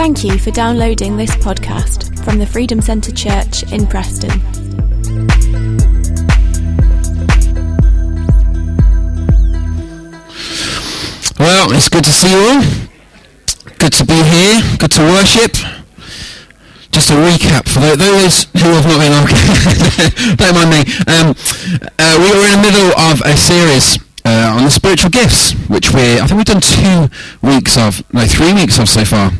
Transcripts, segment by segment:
Thank you for downloading this podcast from the Freedom Centre Church in Preston. Well, it's good to see you all. Good to be here. Good to worship. Just a recap for those who have not been okay. Don't mind me. Um, uh, we are in the middle of a series uh, on the spiritual gifts, which we I think we've done two weeks of, no, three weeks of so far.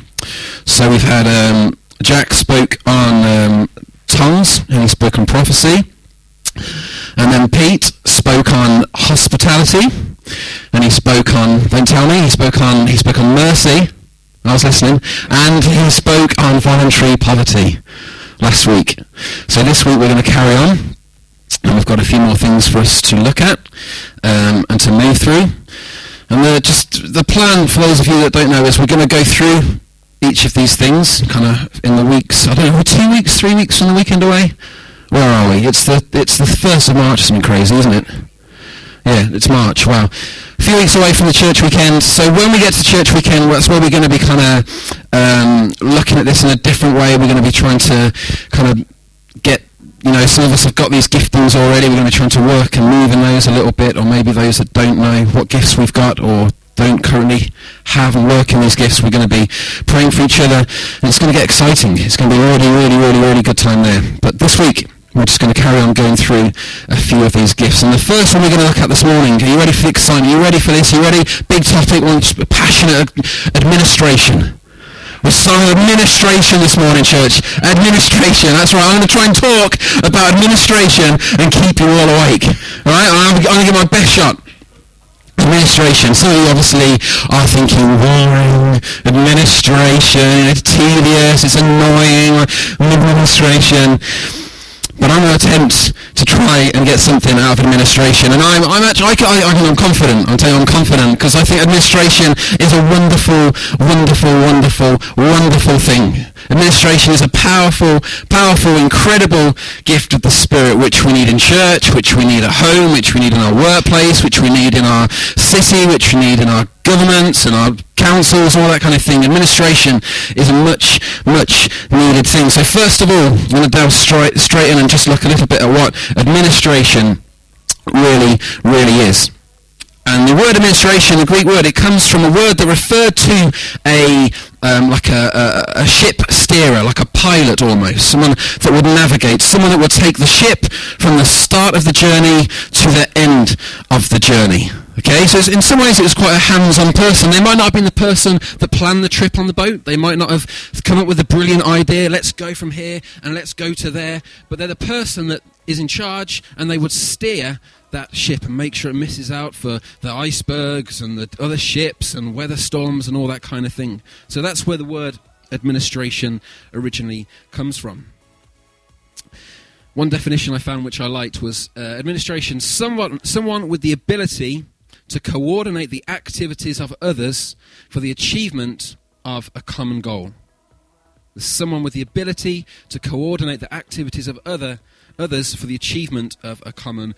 So we've had um, Jack spoke on um, tongues and he spoke on prophecy, and then Pete spoke on hospitality, and he spoke on don't tell me he spoke on he spoke on mercy. I was listening, and he spoke on voluntary poverty last week. So this week we're going to carry on, and we've got a few more things for us to look at um, and to move through. And the, just the plan for those of you that don't know is we're going to go through each of these things kind of in the weeks. I don't know, two weeks, three weeks from the weekend away. Where are we? It's the it's the first of March. It's been crazy, isn't it? Yeah, it's March. Wow, a few weeks away from the church weekend. So when we get to church weekend, that's where we're going to be kind of um, looking at this in a different way. We're going to be trying to kind of get you know, some of us have got these giftings already. We're going to be trying to work and move in those a little bit, or maybe those that don't know what gifts we've got or don't currently have and work in these gifts. We're going to be praying for each other, and it's going to get exciting. It's going to be a really, really, really, really good time there. But this week, we're just going to carry on going through a few of these gifts. And the first one we're going to look at this morning, are you ready for the excitement? Are you ready for this? Are you ready? Big topic, one passionate administration. We're starting administration this morning, church. Administration. That's right. I'm going to try and talk about administration and keep you all awake. All right? I'm going to give my best shot administration. Some of you obviously are thinking, boring, administration, it's tedious, it's annoying, administration. But I'm going to attempt to try and get something out of administration. And I'm, I'm actually, I, I, I'm confident. I'm telling you I'm confident because I think administration is a wonderful, wonderful, wonderful, wonderful thing. Administration is a powerful, powerful, incredible gift of the Spirit which we need in church, which we need at home, which we need in our workplace, which we need in our city, which we need in our governments and our councils, all that kind of thing. Administration is a much, much needed thing. So first of all, I'm going to delve straight, straight in and just look a little bit at what administration really, really is. And the word administration, the Greek word, it comes from a word that referred to a um, like a, a, a, ship steerer, like a pilot almost, someone that would navigate, someone that would take the ship from the start of the journey to the end of the journey. Okay, so in some ways it was quite a hands-on person. They might not have been the person that planned the trip on the boat. They might not have come up with a brilliant idea, let's go from here and let's go to there. But they're the person that is in charge and they would steer that ship and make sure it misses out for the icebergs and the other ships and weather storms and all that kind of thing. So that's where the word administration originally comes from. One definition I found which I liked was uh, administration someone, someone with the ability to coordinate the activities of others for the achievement of a common goal. Someone with the ability to coordinate the activities of other, others for the achievement of a common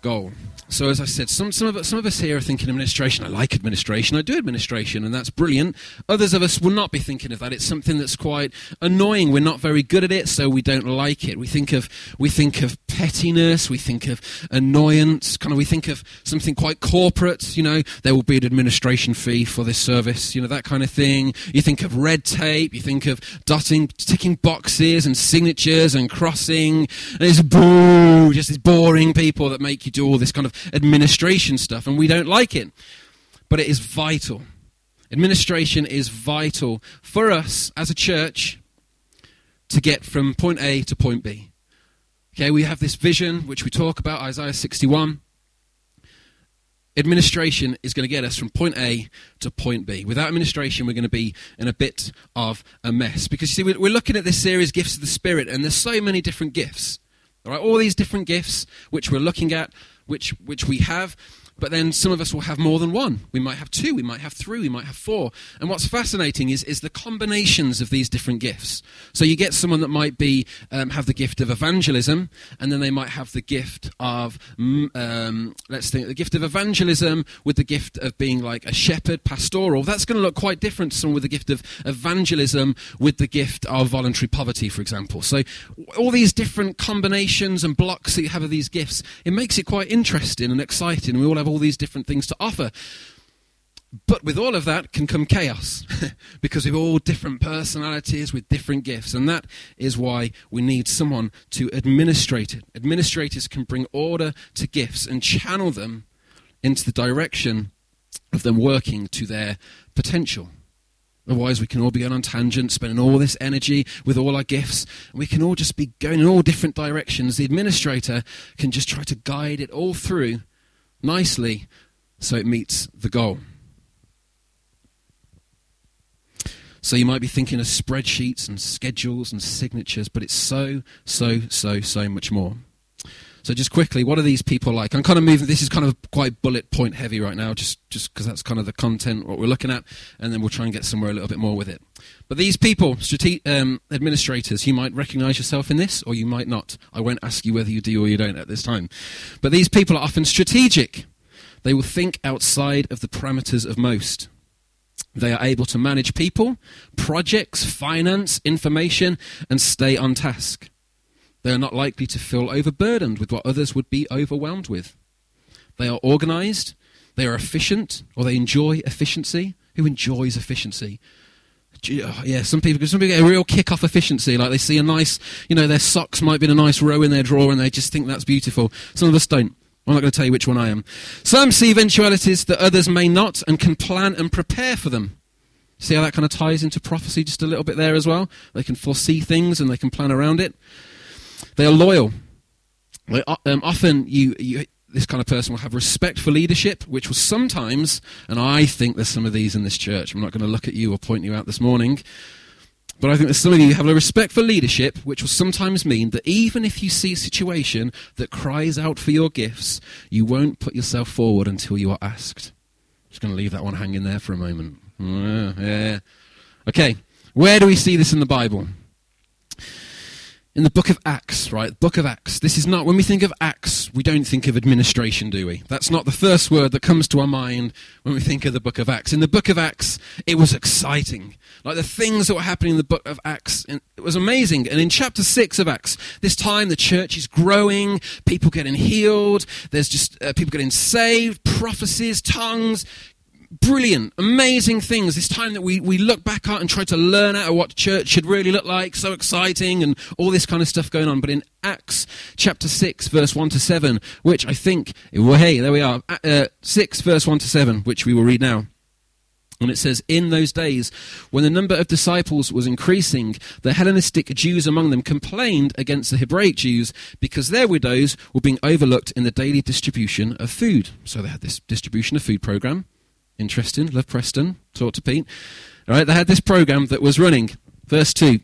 goal. So, as I said, some, some, of, us, some of us here are thinking administration. I like administration. I do administration, and that's brilliant. Others of us will not be thinking of that. It's something that's quite annoying. We're not very good at it, so we don't like it. We think of we think of pettiness. We think of annoyance. Kind of, we think of something quite corporate. You know, there will be an administration fee for this service. You know, that kind of thing. You think of red tape. You think of dotting, ticking boxes and signatures and crossing. And it's boo, just these boring people that make you you do all this kind of administration stuff, and we don't like it. But it is vital. Administration is vital for us as a church to get from point A to point B. Okay, we have this vision which we talk about, Isaiah 61. Administration is going to get us from point A to point B. Without administration, we're going to be in a bit of a mess. Because you see, we're looking at this series, Gifts of the Spirit, and there's so many different gifts. All right, all these different gifts which we're looking at, which which we have, But then some of us will have more than one. We might have two, we might have three, we might have four. And what's fascinating is, is the combinations of these different gifts. So you get someone that might be um, have the gift of evangelism, and then they might have the gift of mm, um, let's think the gift of evangelism with the gift of being like a shepherd, pastoral. That's going to look quite different to someone with the gift of evangelism with the gift of voluntary poverty, for example. So all these different combinations and blocks that you have of these gifts, it makes it quite interesting and exciting. We all have all these different things to offer. But with all of that can come chaos because we've all different personalities with different gifts. And that is why we need someone to administrate it. Administrators can bring order to gifts and channel them into the direction of them working to their potential. Otherwise, we can all be going on tangents, spending all this energy with all our gifts, and we can all just be going in all different directions. The administrator can just try to guide it all through nicely so it meets the goal. So you might be thinking of spreadsheets and schedules and signatures, but it's so, so, so, so much more. So just quickly, what are these people like? I'm kind of moving. This is kind of quite bullet point heavy right now, just just because that's kind of the content what we're looking at, and then we'll try and get somewhere a little bit more with it. But these people, strate- um, administrators, you might recognise yourself in this, or you might not. I won't ask you whether you do or you don't at this time. But these people are often strategic. They will think outside of the parameters of most. They are able to manage people, projects, finance, information, and stay on task. They are not likely to feel overburdened with what others would be overwhelmed with. They are organized, they are efficient, or they enjoy efficiency. Who enjoys efficiency? Oh, yeah, some people, some people get a real kick off efficiency. Like they see a nice, you know, their socks might be in a nice row in their drawer and they just think that's beautiful. Some of us don't. I'm not going to tell you which one I am. Some see eventualities that others may not and can plan and prepare for them. See how that kind of ties into prophecy just a little bit there as well? They can foresee things and they can plan around it. They are loyal. Um, often, you, you, this kind of person will have respect for leadership, which will sometimes, and I think there's some of these in this church. I'm not going to look at you or point you out this morning. But I think there's some of you have a respect for leadership, which will sometimes mean that even if you see a situation that cries out for your gifts, you won't put yourself forward until you are asked. Just going to leave that one hanging there for a moment. Yeah, yeah. Okay, where do we see this in the Bible? In the book of Acts, right? Book of Acts. This is not, when we think of Acts, we don't think of administration, do we? That's not the first word that comes to our mind when we think of the book of Acts. In the book of Acts, it was exciting. Like the things that were happening in the book of Acts, it was amazing. And in chapter 6 of Acts, this time the church is growing, people getting healed, there's just uh, people getting saved, prophecies, tongues, brilliant, amazing things. This time that we, we look back at and try to learn out of what church should really look like, so exciting, and all this kind of stuff going on. But in Acts chapter 6, verse 1 to 7, which I think, well, hey, there we are, uh, 6, verse 1 to 7, which we will read now. And it says, In those days, when the number of disciples was increasing, the Hellenistic Jews among them complained against the Hebraic Jews because their widows were being overlooked in the daily distribution of food. So they had this distribution of food program. Interesting. Love Preston. Talk to Pete. All right, they had this program that was running. Verse 2.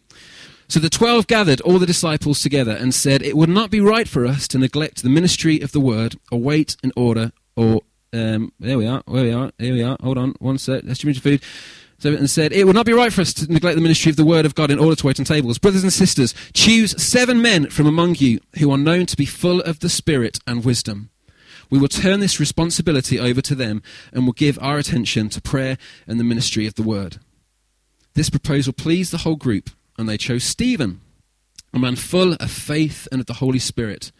So the twelve gathered all the disciples together and said, It would not be right for us to neglect the ministry of the word, or wait in order, or. Um, there we are, where we are, here we are. Hold on, one sec. Distribution food. So, and said, It would not be right for us to neglect the ministry of the word of God in order to wait on tables. Brothers and sisters, choose seven men from among you who are known to be full of the Spirit and wisdom we will turn this responsibility over to them and will give our attention to prayer and the ministry of the word. This proposal pleased the whole group, and they chose Stephen, a man full of faith and of the Holy Spirit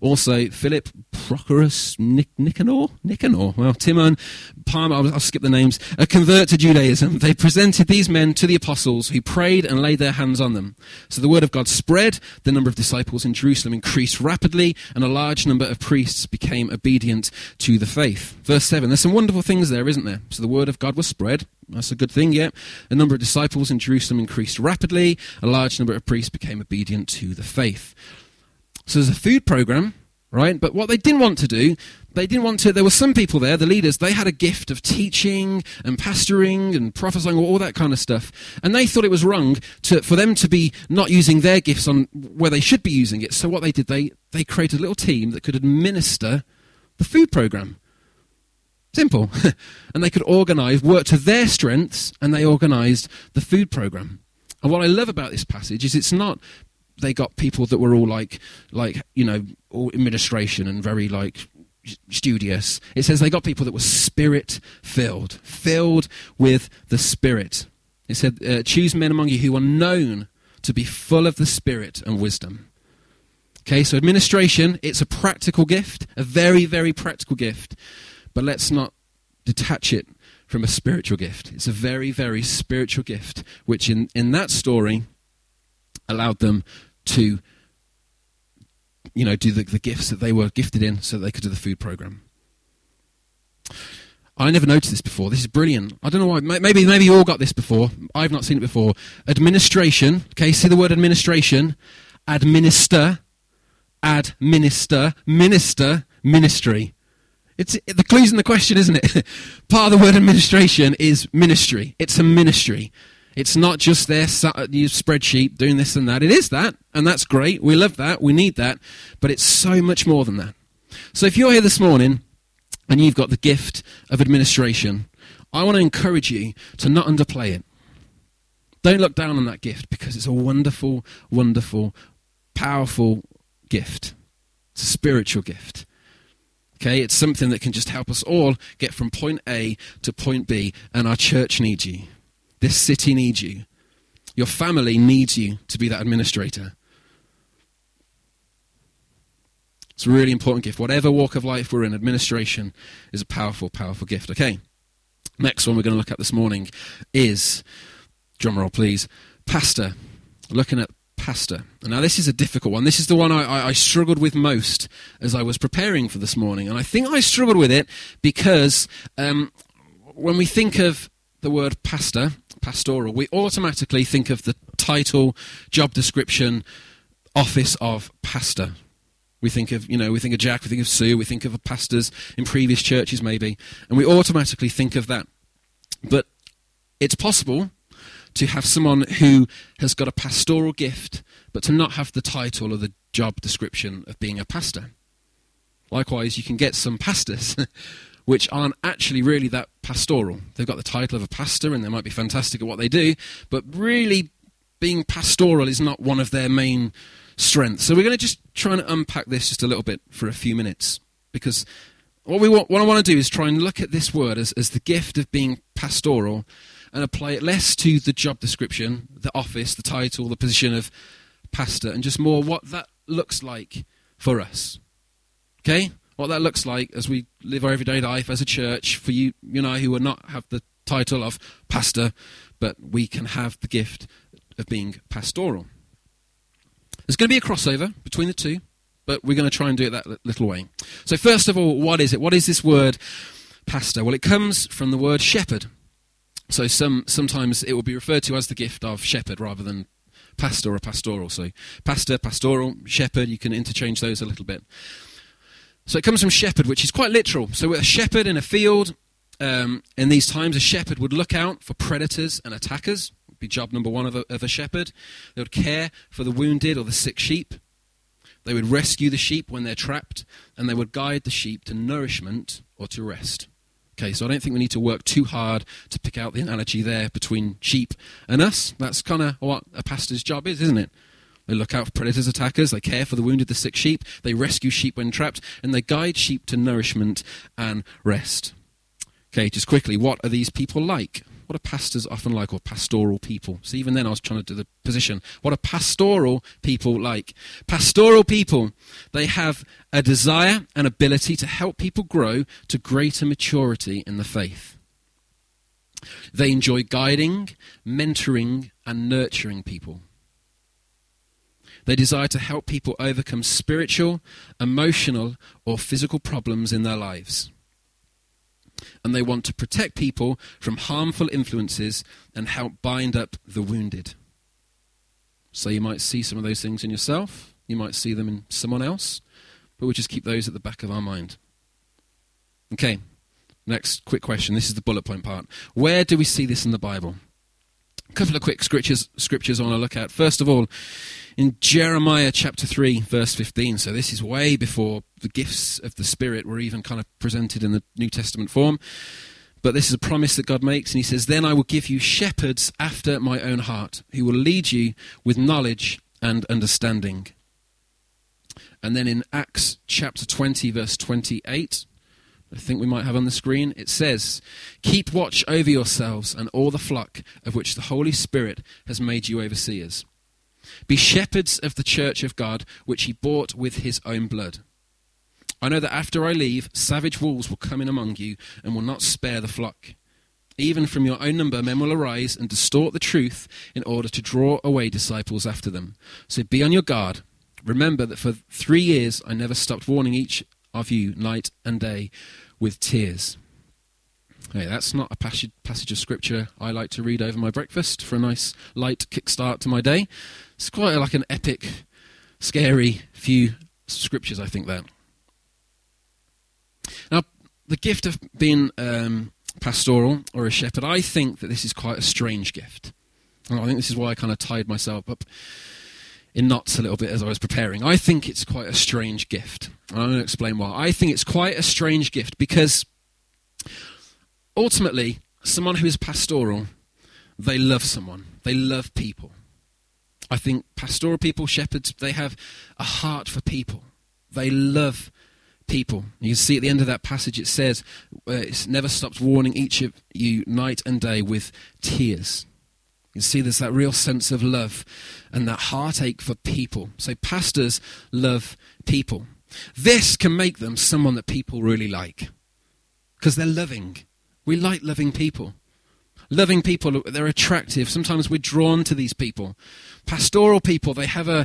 also, Philip Prochorus Nic- Nicanor? Nicanor. Well, Timon, Palmer, I'll, I'll, skip the names, a convert to Judaism. They presented these men to the apostles who prayed and laid their hands on them. So the word of God spread, the number of disciples in Jerusalem increased rapidly, and a large number of priests became obedient to the faith. Verse 7. There's some wonderful things there, isn't there? So the word of God was spread. That's a good thing, yeah. The number of disciples in Jerusalem increased rapidly. A large number of priests became obedient to the faith. So there's a food program, right? But what they didn't want to do, they didn't want to. There were some people there, the leaders. They had a gift of teaching and pastoring and prophesying, all that kind of stuff, and they thought it was wrong to, for them to be not using their gifts on where they should be using it. So what they did, they they created a little team that could administer the food program. Simple. and they could organize, work to their strengths, and they organized the food program. And what I love about this passage is it's not they got people that were all like, like you know, all administration and very like studious. It says they got people that were spirit filled, filled with the Spirit. It said, uh, choose men among you who are known to be full of the Spirit and wisdom. Okay, so administration, it's a practical gift, a very, very practical gift. But let's not detach it from a spiritual gift. It's a very, very spiritual gift, which in, in that story allowed them to you know, do the, the gifts that they were gifted in so they could do the food program. I never noticed this before. This is brilliant. I don't know why. Maybe maybe you all got this before. I've not seen it before. Administration. Okay, see the word administration. Administer. Administer. Minister. Ministry. It's the clue's in the question, isn't it? Part of the word administration is ministry. It's a ministry. It's not just their uh, spreadsheet doing this and that. It is that, and that's great. We love that. We need that. But it's so much more than that. So if you're here this morning and you've got the gift of administration, I want to encourage you to not underplay it. Don't look down on that gift because it's a wonderful, wonderful, powerful gift. It's a spiritual gift. Okay, it's something that can just help us all get from point A to point B, and our church needs you. This city needs you. Your family needs you to be that administrator. It's a really important gift. Whatever walk of life we're in, administration is a powerful, powerful gift. Okay. Next one we're going to look at this morning is, drumroll please, pastor. Looking at pastor. Now, this is a difficult one. This is the one I, I, struggled with most as I was preparing for this morning. And I think I struggled with it because um, when we think of the word pastor, pastoral, we automatically think of the title, job description, office of pastor. We think of, you know, we think of Jack, we think of Sue, we think of pastors in previous churches maybe, and we automatically think of that. But it's possible to have someone who has got a pastoral gift, but to not have the title or the job description of being a pastor. Likewise, you can get some pastors which aren't actually really that pastoral. They've got the title of a pastor and they might be fantastic at what they do, but really being pastoral is not one of their main strengths. So we're going to just try and unpack this just a little bit for a few minutes because what we want, what I want to do is try and look at this word as, as the gift of being pastoral and apply it less to the job description, the office, the title, the position of pastor, and just more what that looks like for us. Okay? What that looks like as we live our everyday life as a church for you, you know, who will not have the title of pastor, but we can have the gift of being pastoral. There's going to be a crossover between the two, but we're going to try and do it that little way. So, first of all, what is it? What is this word pastor? Well, it comes from the word shepherd. So, some, sometimes it will be referred to as the gift of shepherd rather than pastor or pastoral. So, pastor, pastoral, shepherd, you can interchange those a little bit. So it comes from shepherd, which is quite literal. So with a shepherd in a field, um, in these times, a shepherd would look out for predators and attackers. Would be job number one of a, of a shepherd. They would care for the wounded or the sick sheep. They would rescue the sheep when they're trapped, and they would guide the sheep to nourishment or to rest. Okay, so I don't think we need to work too hard to pick out the analogy there between sheep and us. That's kind of what a pastor's job is, isn't it? They look out for predators, attackers, they care for the wounded, the sick sheep, they rescue sheep when trapped, and they guide sheep to nourishment and rest. Okay, just quickly, what are these people like? What are pastors often like, or pastoral people? So even then, I was trying to do the position. What are pastoral people like? Pastoral people, they have a desire and ability to help people grow to greater maturity in the faith. They enjoy guiding, mentoring, and nurturing people. They desire to help people overcome spiritual, emotional, or physical problems in their lives. And they want to protect people from harmful influences and help bind up the wounded. So you might see some of those things in yourself, you might see them in someone else, but we'll just keep those at the back of our mind. Okay, next quick question. This is the bullet point part. Where do we see this in the Bible? Couple of quick scriptures, scriptures I want to look at. First of all, in Jeremiah chapter 3, verse 15. So this is way before the gifts of the Spirit were even kind of presented in the New Testament form. But this is a promise that God makes, and He says, Then I will give you shepherds after my own heart, who will lead you with knowledge and understanding. And then in Acts chapter 20, verse 28, I think we might have on the screen, it says, Keep watch over yourselves and all the flock of which the Holy Spirit has made you overseers. Be shepherds of the church of God, which he bought with his own blood. I know that after I leave, savage wolves will come in among you and will not spare the flock. Even from your own number, men will arise and distort the truth in order to draw away disciples after them. So be on your guard. Remember that for three years I never stopped warning each of you night and day with tears. Hey, that's not a passage, passage of scripture I like to read over my breakfast for a nice light kickstart to my day. It's quite like an epic, scary few scriptures, I think, that. Now, the gift of being um, pastoral or a shepherd, I think that this is quite a strange gift. And I think this is why I kind of tied myself up in knots a little bit as I was preparing. I think it's quite a strange gift. And I'm going to explain why. I think it's quite a strange gift because ultimately, someone who is pastoral, they love someone, they love people. I think pastoral people, shepherds, they have a heart for people. They love people. You can see at the end of that passage it says, uh, it's never stopped warning each of you night and day with tears. You see there's that real sense of love and that heartache for people. So pastors love people. This can make them someone that people really like because they're loving. We like loving people. Loving people, they're attractive. Sometimes we're drawn to these people. Pastoral people, they have a,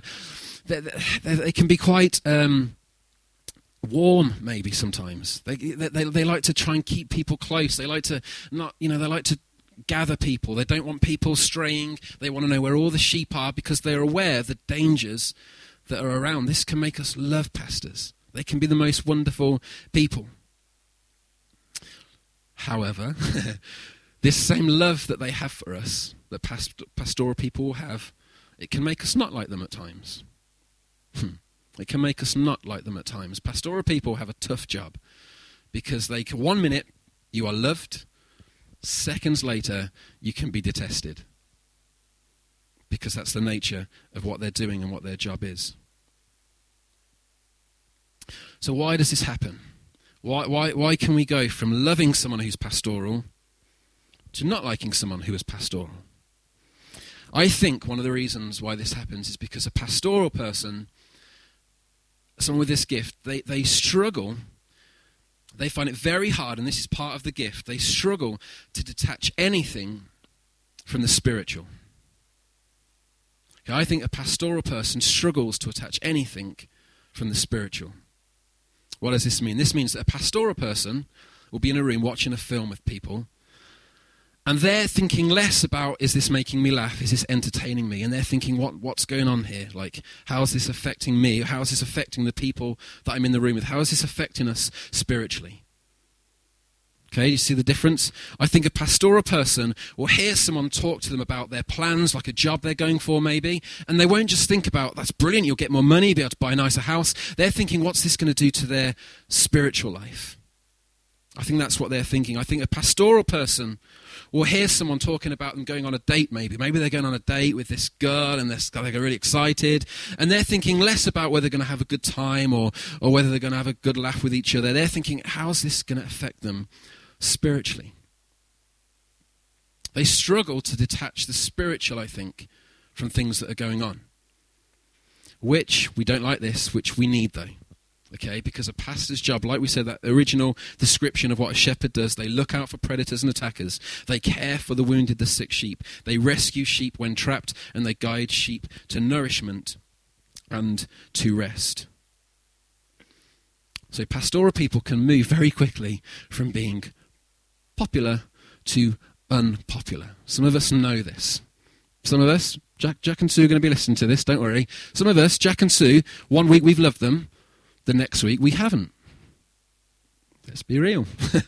they, they, they can be quite um, warm maybe sometimes they, they, they like to try and keep people close they like to not you know they like to gather people. They don't want people straying. They want to know where all the sheep are because they're aware of the dangers that are around. This can make us love pastors. They can be the most wonderful people. However this same love that they have for us that past, pastoral people have it can make us not like them at times. Hmm. It can make us not like them at times. Pastoral people have a tough job because they can, one minute you are loved, seconds later you can be detested because that's the nature of what they're doing and what their job is. So, why does this happen? Why, why, why can we go from loving someone who's pastoral to not liking someone who is pastoral? I think one of the reasons why this happens is because a pastoral person someone with this gift, they, they struggle. They find it very hard, and this is part of the gift. They struggle to detach anything from the spiritual. I think a pastoral person struggles to attach anything from the spiritual. What does this mean? This means that a pastoral person will be in a room watching a film with people, and they're thinking less about, is this making me laugh? Is this entertaining me? And they're thinking, what, what's going on here? Like, how is this affecting me? How is this affecting the people that I'm in the room with? How is this affecting us spiritually? Okay, you see the difference? I think a pastoral person will hear someone talk to them about their plans, like a job they're going for, maybe, and they won't just think about, that's brilliant, you'll get more money, be able to buy a nicer house. They're thinking, what's this going to do to their spiritual life? I think that's what they're thinking. I think a pastoral person will hear someone talking about them going on a date, maybe. Maybe they're going on a date with this girl and they're, they're really excited. And they're thinking less about whether they're going to have a good time or, or whether they're going to have a good laugh with each other. They're thinking, how's this going to affect them spiritually? They struggle to detach the spiritual, I think, from things that are going on. Which, we don't like this, which we need though okay? Because a pastor's job, like we said, that original description of what a shepherd does, they look out for predators and attackers. They care for the wounded, the sick sheep. They rescue sheep when trapped, and they guide sheep to nourishment and to rest. So pastoral people can move very quickly from being popular to unpopular. Some of us know this. Some of us, Jack, Jack and Sue are going to be listening to this, don't worry. Some of us, Jack and Sue, one week we've loved them, the next week we haven't. Let's be real.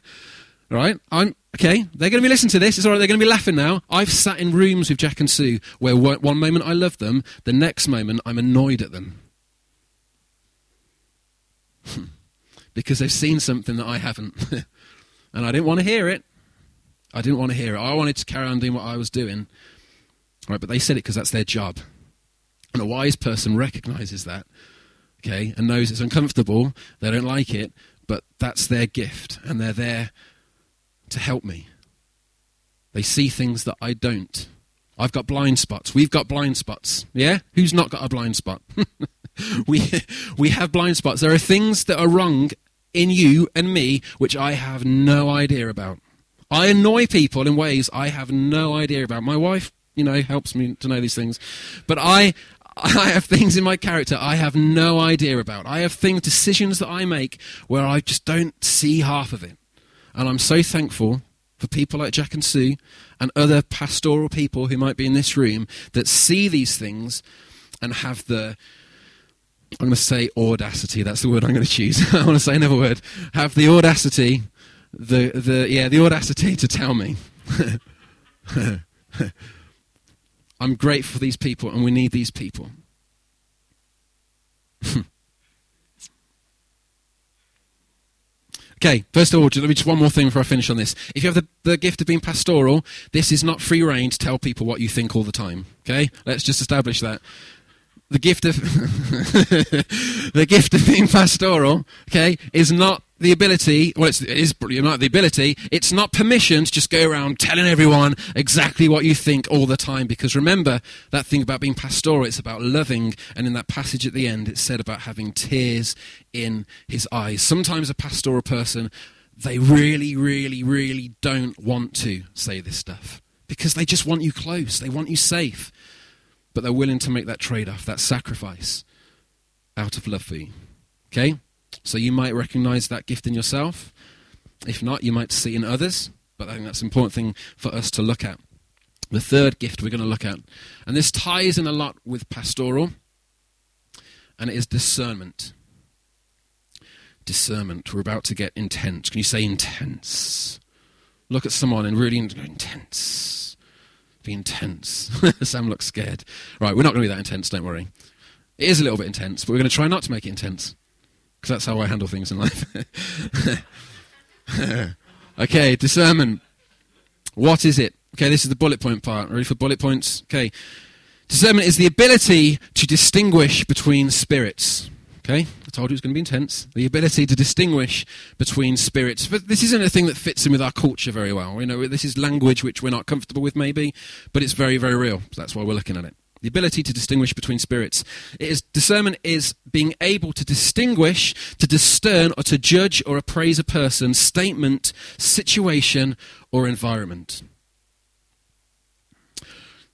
right? I'm, Okay, they're going to be listening to this. It's all right. They're going to be laughing now. I've sat in rooms with Jack and Sue where one moment I love them, the next moment I'm annoyed at them. because they've seen something that I haven't. and I didn't want to hear it. I didn't want to hear it. I wanted to carry on doing what I was doing. Right, but they said it because that's their job. And a wise person recognizes that, okay, and knows it's uncomfortable. They don't like it, but that's their gift, and they're there to help me. They see things that I don't. I've got blind spots. We've got blind spots. Yeah? Who's not got a blind spot? we, we have blind spots. There are things that are wrong in you and me which I have no idea about. I annoy people in ways I have no idea about. My wife, you know, helps me to know these things. But I, I have things in my character I have no idea about. I have things, decisions that I make where I just don't see half of it. And I'm so thankful for people like Jack and Sue and other pastoral people who might be in this room that see these things and have the I'm going to say audacity. That's the word I'm going to choose. I want to say another word. Have the audacity, the the yeah, the audacity to tell me. I'm grateful for these people, and we need these people. Okay, first of all, let me just one more thing before I finish on this. If you have the, the gift of being pastoral, this is not free reign to tell people what you think all the time. Okay, let's just establish that. The gift of the gift of being pastoral, okay, is not the ability, well, it's, it is not the ability, it's not permission to just go around telling everyone exactly what you think all the time. Because remember, that thing about being pastoral, it's about loving. And in that passage at the end, it said about having tears in his eyes. Sometimes a pastoral person, they really, really, really don't want to say this stuff because they just want you close, they want you safe. But they're willing to make that trade off, that sacrifice out of love for you. Okay? So you might recognize that gift in yourself. If not, you might see it in others. But I think that's an important thing for us to look at. The third gift we're going to look at, and this ties in a lot with pastoral, and it is discernment. Discernment. We're about to get intense. Can you say intense? Look at someone and really intense. Be intense. Sam looks scared. Right, we're not going to be that intense, don't worry. It is a little bit intense, but we're going to try not to make it intense because that's how I handle things in life. okay, discernment. What is it? Okay, this is the bullet point part. Ready for bullet points? Okay. Discernment is the ability to distinguish between spirits. Okay, I told you it was going to be intense. The ability to distinguish between spirits. But this isn't a thing that fits in with our culture very well. You know, this is language which we're not comfortable with, maybe, but it's very, very real. So that's why we're looking at it the ability to distinguish between spirits. It is, discernment is being able to distinguish, to discern, or to judge or appraise a person, statement, situation, or environment.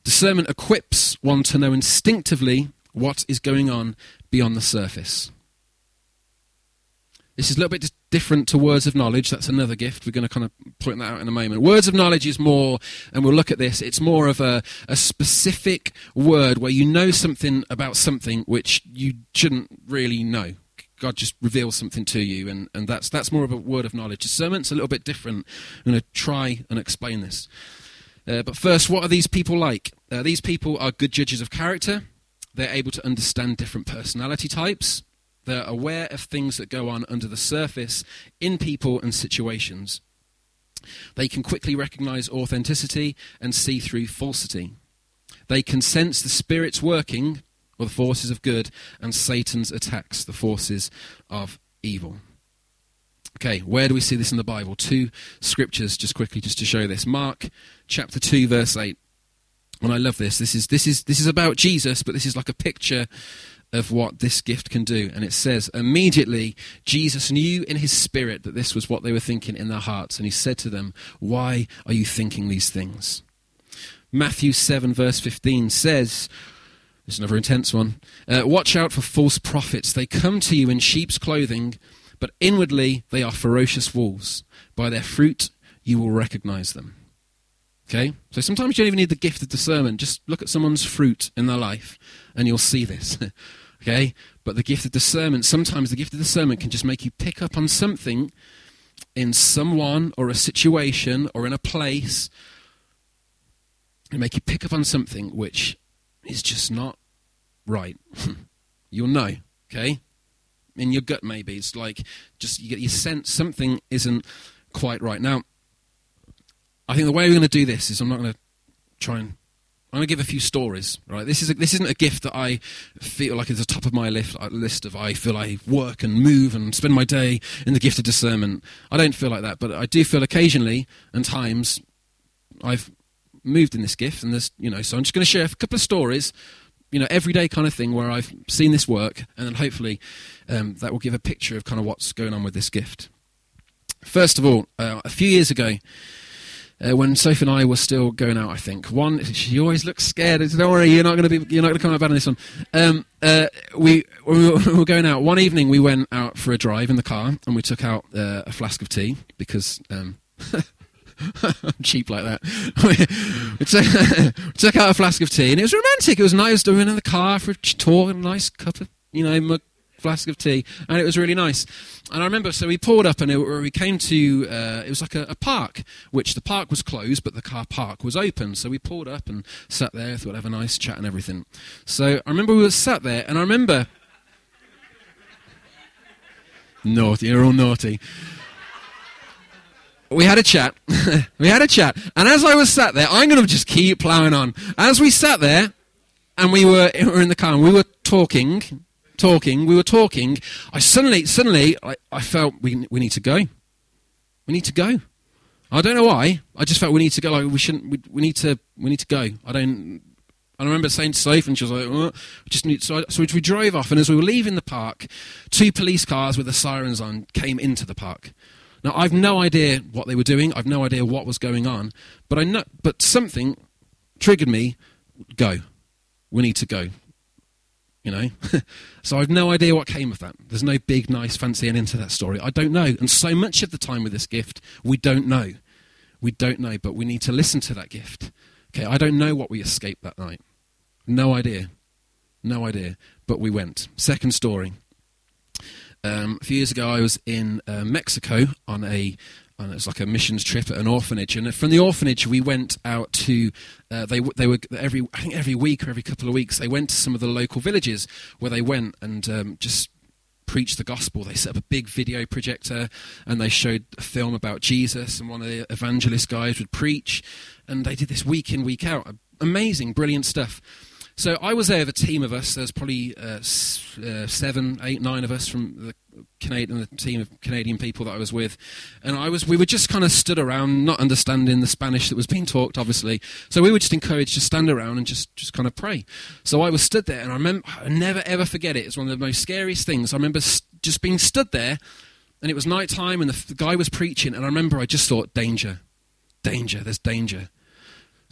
Discernment equips one to know instinctively what is going on beyond the surface. This is a little bit different to words of knowledge. That's another gift. We're going to kind of point that out in a moment. Words of knowledge is more, and we'll look at this, it's more of a, a specific word where you know something about something which you shouldn't really know. God just reveals something to you, and, and that's, that's more of a word of knowledge. Discernment's a little bit different. I'm going to try and explain this. Uh, but first, what are these people like? Uh, these people are good judges of character. They're able to understand different personality types. They're aware of things that go on under the surface in people and situations. They can quickly recognize authenticity and see through falsity. They can sense the Spirit's working, or the forces of good, and Satan's attacks, the forces of evil. Okay, where do we see this in the Bible? Two scriptures, just quickly, just to show this. Mark chapter 2, verse 8. And I love this. This is, this is, this is about Jesus, but this is like a picture of what this gift can do. And it says, immediately Jesus knew in his spirit that this was what they were thinking in their hearts. And he said to them, Why are you thinking these things? Matthew 7, verse 15 says, This is another intense one. Uh, Watch out for false prophets. They come to you in sheep's clothing, but inwardly they are ferocious wolves. By their fruit you will recognize them. Okay? So sometimes you don't even need the gift of discernment. Just look at someone's fruit in their life and you'll see this. Okay? But the gift of discernment, sometimes the gift of discernment can just make you pick up on something in someone or a situation or in a place and make you pick up on something which is just not right. You'll know, okay? In your gut, maybe. It's like just you get your sense something isn't quite right. Now, I think the way we're going to do this is I'm not going to try and I'm going to give a few stories, right? This is a, this isn't a gift that I feel like is the top of my list, uh, list of I feel I work and move and spend my day in the gift of discernment. I don't feel like that, but I do feel occasionally and times I've moved in this gift, and there's you know, so I'm just going to share a couple of stories, you know, everyday kind of thing where I've seen this work, and then hopefully um, that will give a picture of kind of what's going on with this gift. First of all, uh, a few years ago uh, when Sophie and I were still going out, I think one she always looks scared. Don't worry, you're not going to be you're not going to come out bad on this one. Um, uh, we, we were going out one evening. We went out for a drive in the car, and we took out uh, a flask of tea because. Um, cheap like that. we, took, we took out a flask of tea, and it was romantic. It was nice doing in the car for a and a nice cup of you know mug, flask of tea, and it was really nice. And I remember, so we pulled up, and it, we came to uh, it was like a, a, park, which the park was closed, but the car park was open. So we pulled up and sat there, thought have a nice chat and everything. So I remember we were sat there, and I remember. Naughty, you're all naughty we had a chat. we had a chat. And as I was sat there, I'm going to just keep ploughing on. As we sat there, and we were, we were in the car, and we were talking, talking, we were talking, I suddenly, suddenly, I, I felt we, we need to go. We need to go. I don't know why. I just felt we need to go. Like we shouldn't. We, we need to. We need to go. I don't. I remember saying to Sophie, and she was like, oh, "Just need." So, I, so we drove off, and as we were leaving the park, two police cars with the sirens on came into the park. Now I've no idea what they were doing. I've no idea what was going on, but I know. But something triggered me. Go. We need to go you know. so I've no idea what came of that. There's no big, nice, fancy end to that story. I don't know. And so much of the time with this gift, we don't know. We don't know, but we need to listen to that gift. Okay, I don't know what we escaped that night. No idea. No idea. But we went. Second story. Um, a few years ago, I was in uh, Mexico on a and it was like a missions trip at an orphanage. And from the orphanage, we went out to uh, they they were every I think every week or every couple of weeks they went to some of the local villages where they went and um, just preached the gospel. They set up a big video projector and they showed a film about Jesus. And one of the evangelist guys would preach, and they did this week in week out. Amazing, brilliant stuff. So I was there with a team of us. There's probably uh, uh, seven, eight, nine of us from the Canadian the team of Canadian people that I was with, and I was we were just kind of stood around, not understanding the Spanish that was being talked, obviously. So we were just encouraged to stand around and just just kind of pray. So I was stood there, and I remember I never ever forget it. It's one of the most scariest things. I remember st- just being stood there, and it was night time, and the, the guy was preaching, and I remember I just thought, danger, danger, there's danger.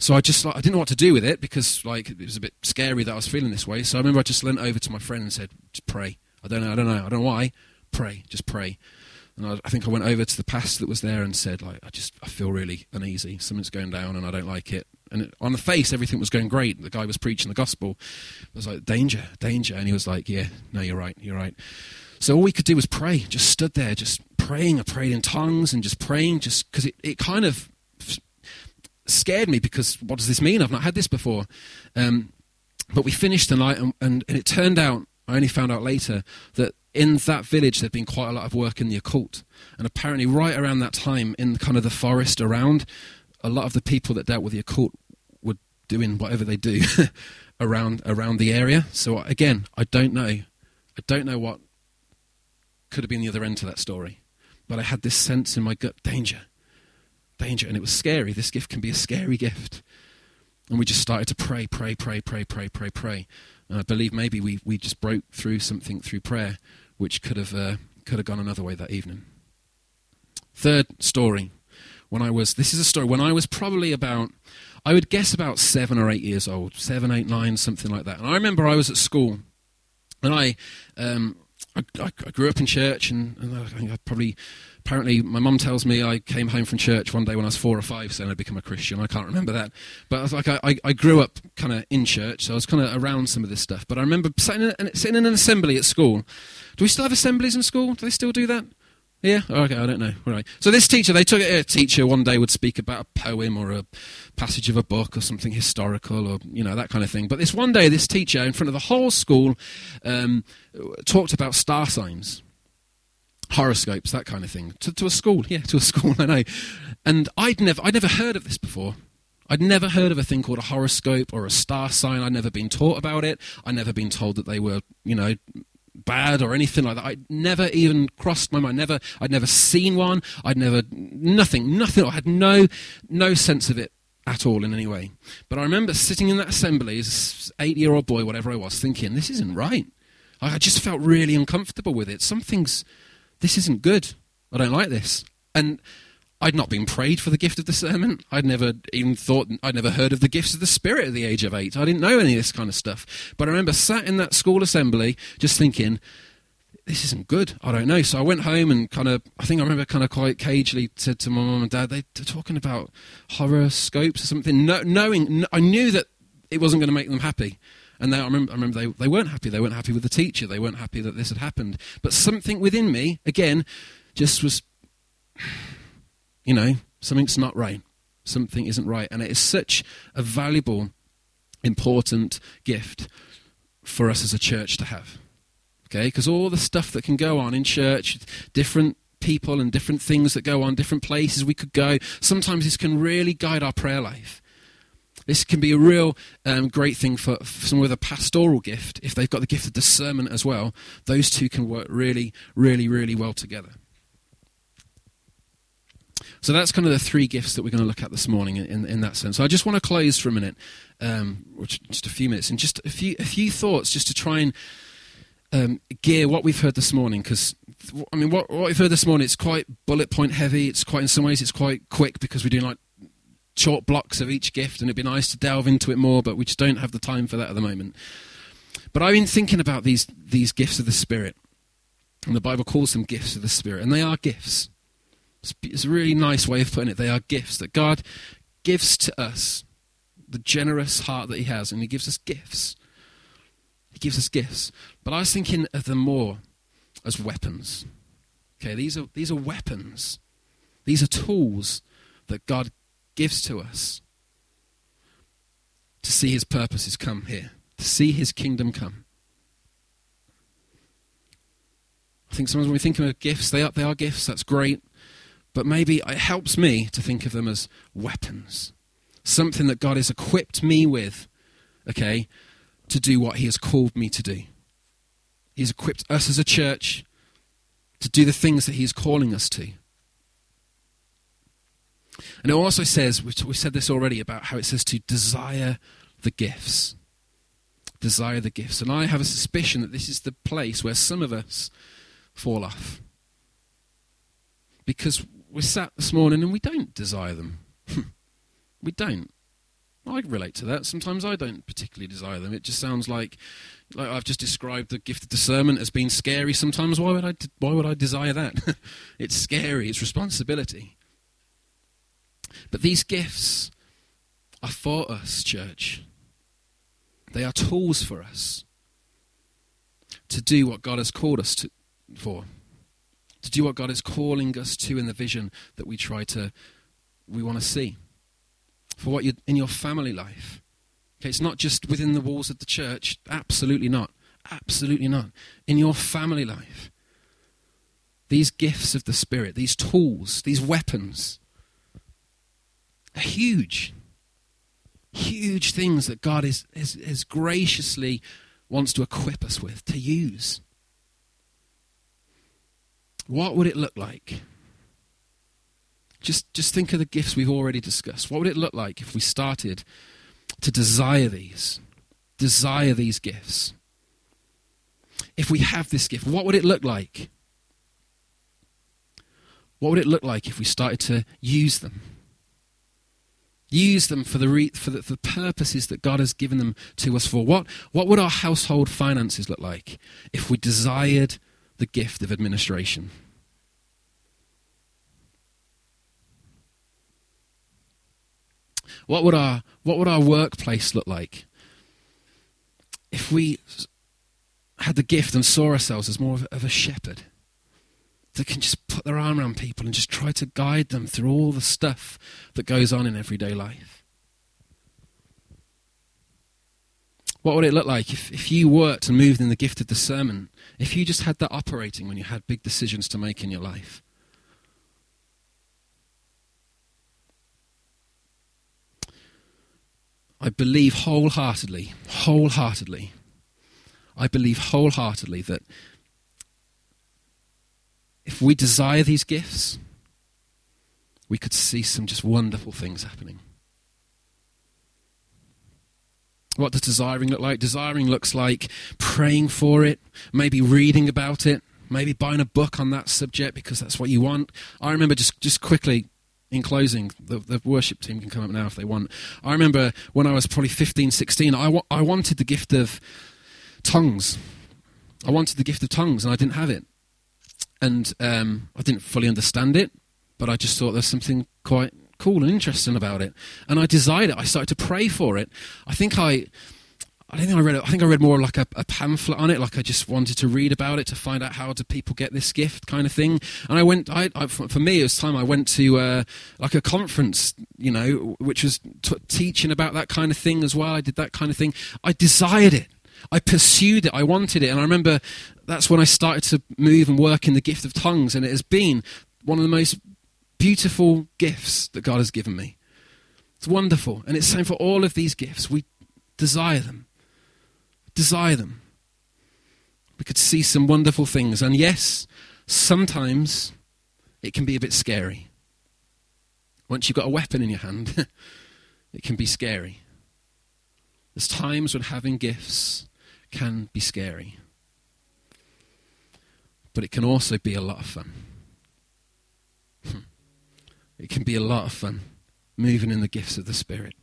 So I just like, I didn't know what to do with it because like it was a bit scary that I was feeling this way. So I remember I just leant over to my friend and said, "Just pray." I don't know. I don't know. I don't know why. Pray. Just pray. And I, I, think I went over to the pastor that was there and said, like, I just I feel really uneasy. Something's going down and I don't like it. And it, on the face, everything was going great. The guy was preaching the gospel. I was like, danger, danger. And he was like, yeah, no, you're right, you're right. So all we could do was pray. Just stood there, just praying. I prayed in tongues and just praying, just because it, it kind of scared me because what does this mean? I've not had this before. Um, but we finished the night, and, and, and, it turned out, I only found out later, that in that village there'd been quite a lot of work in the occult. And apparently, right around that time, in kind of the forest around, a lot of the people that dealt with the occult were doing whatever they do around around the area. So again, I don't know. I don't know what could have been the other end to that story. But I had this sense in my gut danger danger. And it was scary. This gift can be a scary gift. And we just started to pray, pray, pray, pray, pray, pray, pray. And I believe maybe we, we just broke through something through prayer, which could have, uh, could have gone another way that evening. Third story. When I was, this is a story, when I was probably about, I would guess about seven or eight years old, seven, eight, nine, something like that. And I remember I was at school, and I, um, I, I, grew up in church, and, and I think I probably apparently my mum tells me I came home from church one day when I was four or five saying I'd become a Christian. I can't remember that. But I was like, I, I grew up kind of in church, so I was kind of around some of this stuff. But I remember sitting in, sitting in an assembly at school. Do we still have assemblies in school? Do they still do that? Yeah, okay, I don't know. All right. So this teacher, they took it. A teacher one day would speak about a poem or a passage of a book or something historical or you know that kind of thing. But this one day, this teacher in front of the whole school um, talked about star signs, horoscopes, that kind of thing, to, to a school. Yeah, to a school. I know. And I'd never, I'd never heard of this before. I'd never heard of a thing called a horoscope or a star sign. I'd never been taught about it. I'd never been told that they were, you know, bad or anything like that. I'd never even crossed my mind. Never, I'd never seen one. I'd never, nothing, nothing. I had no, no sense of it at all in any way. But I remember sitting in that assembly as an eight-year-old boy, whatever I was, thinking this isn't right. I just felt really uncomfortable with it. Something's, this isn't good. I don't like this. And I'd not been prayed for the gift of discernment. I'd never even thought, I'd never heard of the gifts of the Spirit at the age of eight. I didn't know any of this kind of stuff. But I remember sat in that school assembly just thinking, this isn't good. I don't know. So I went home and kind of, I think I remember kind of quite cagely said to my mum and dad, they, are talking about horoscopes or something, no, knowing, I knew that it wasn't going to make them happy. And they, I remember, I remember they, they weren't happy. They weren't happy with the teacher. They weren't happy that this had happened. But something within me, again, just was you know, something's not right. Something isn't right. And it is such a valuable, important gift for us as a church to have. Okay? Because all the stuff that can go on in church, different people and different things that go on, different places we could go, sometimes this can really guide our prayer life. This can be a real um, great thing for, for someone with a pastoral gift. If they've got the gift of discernment as well, those two can work really, really, really well together. So that's kind of the three gifts that we're going to look at this morning in, in that sense. So I just want to close for a minute, um, just a few minutes, and just a few, a few thoughts just to try and um, gear what we've heard this morning. Because, I mean, what, what we've heard this morning, it's quite bullet point heavy. It's quite, in some ways, it's quite quick because we're doing like short blocks of each gift, and it'd be nice to delve into it more, but we just don't have the time for that at the moment. But I've been thinking about these, these gifts of the Spirit. And the Bible calls them gifts of the Spirit, and they are gifts. It's a really nice way of putting it. They are gifts that God gives to us, the generous heart that He has, and He gives us gifts. He gives us gifts. But I was thinking of them more as weapons. Okay, these are, these are weapons. These are tools that God gives to us to see His purposes come here, to see His kingdom come. I think sometimes when we think of gifts, they are, they are gifts, that's great. But maybe it helps me to think of them as weapons. Something that God has equipped me with, okay, to do what He has called me to do. He's equipped us as a church to do the things that He's calling us to. And it also says, we've said this already about how it says to desire the gifts. Desire the gifts. And I have a suspicion that this is the place where some of us fall off. Because we sat this morning and we don't desire them. we don't. I relate to that. Sometimes I don't particularly desire them. It just sounds like, like I've just described the gift of discernment as being scary. Sometimes why would I? Why would I desire that? it's scary. It's responsibility. But these gifts are for us, church. They are tools for us to do what God has called us to, for to do what God is calling us to in the vision that we try to, we want to see. For what you in your family life. Okay, it's not just within the walls of the church. Absolutely not. Absolutely not. In your family life. These gifts of the Spirit, these tools, these weapons, huge. Huge things that God is, is, is graciously wants to equip us with, to use. What would it look like? Just, just think of the gifts we've already discussed. What would it look like if we started to desire these? Desire these gifts. If we have this gift, what would it look like? What would it look like if we started to use them? Use them for the, re- for the, for the purposes that God has given them to us for. What, what would our household finances look like if we desired the gift of administration. What would our what would our workplace look like if we had the gift and saw ourselves as more of a shepherd that can just put their arm around people and just try to guide them through all the stuff that goes on in everyday life. What would it look like if, if you worked and moved in the gift of discernment? If you just had that operating when you had big decisions to make in your life? I believe wholeheartedly, wholeheartedly, I believe wholeheartedly that if we desire these gifts, we could see some just wonderful things happening. What does desiring look like? Desiring looks like praying for it, maybe reading about it, maybe buying a book on that subject because that's what you want. I remember just, just quickly in closing, the, the worship team can come up now if they want. I remember when I was probably 15, 16, I, wa- I wanted the gift of tongues. I wanted the gift of tongues and I didn't have it. And um, I didn't fully understand it, but I just thought there's something quite cool and interesting about it. And I desired it. I started to pray for it. I think I. I don't think I read it. I think I read more like a, a, pamphlet on it, like I just wanted to read about it to find out how do people get this gift, kind of thing. And I went. I, I for me, it was time I went to uh, like a conference, you know, which was t- teaching about that kind of thing as well. I did that kind of thing. I desired it. I pursued it. I wanted it, and I remember that's when I started to move and work in the gift of tongues, and it has been one of the most beautiful gifts that God has given me. It's wonderful. And it's same for all of these gifts. We desire them. Desire them. We could see some wonderful things. And yes, sometimes it can be a bit scary. Once you've got a weapon in your hand, it can be scary. There's times when having gifts can be scary. But it can also be a lot of fun. Hmm. It can be a lot of fun moving in the gifts of the Spirit.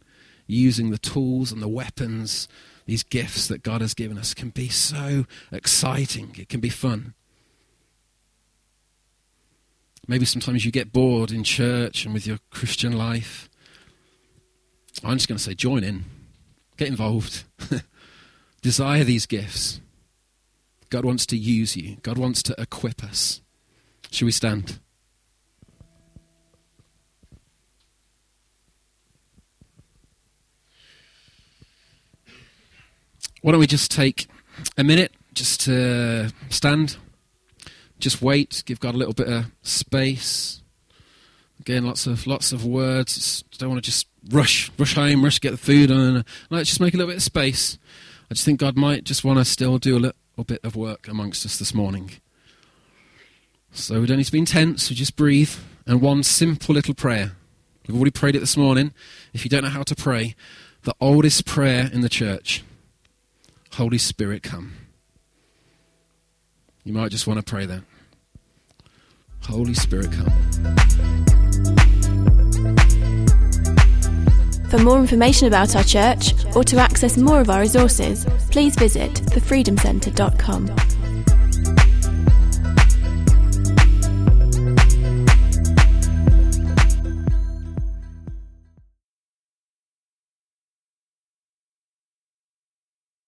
Using the tools and the weapons, these gifts that God has given us can be so exciting. It can be fun. Maybe sometimes you get bored in church and with your Christian life. I'm just going to say join in, get involved, desire these gifts. God wants to use you, God wants to equip us. Should we stand? Why don't we just take a minute just to stand, just wait, give God a little bit of space. Again, lots of lots of words. don't want to just rush, rush home, rush get the food, and let's just make a little bit of space. I just think God might just want to still do a little bit of work amongst us this morning. So we don't need to be intense. We just breathe and one simple little prayer. We've already prayed it this morning. If you don't know how to pray, the oldest prayer in the church Holy Spirit, come. You might just want to pray that. Holy Spirit, come. For more information about our church or to access more of our resources, please visit thefreedomcentre.com.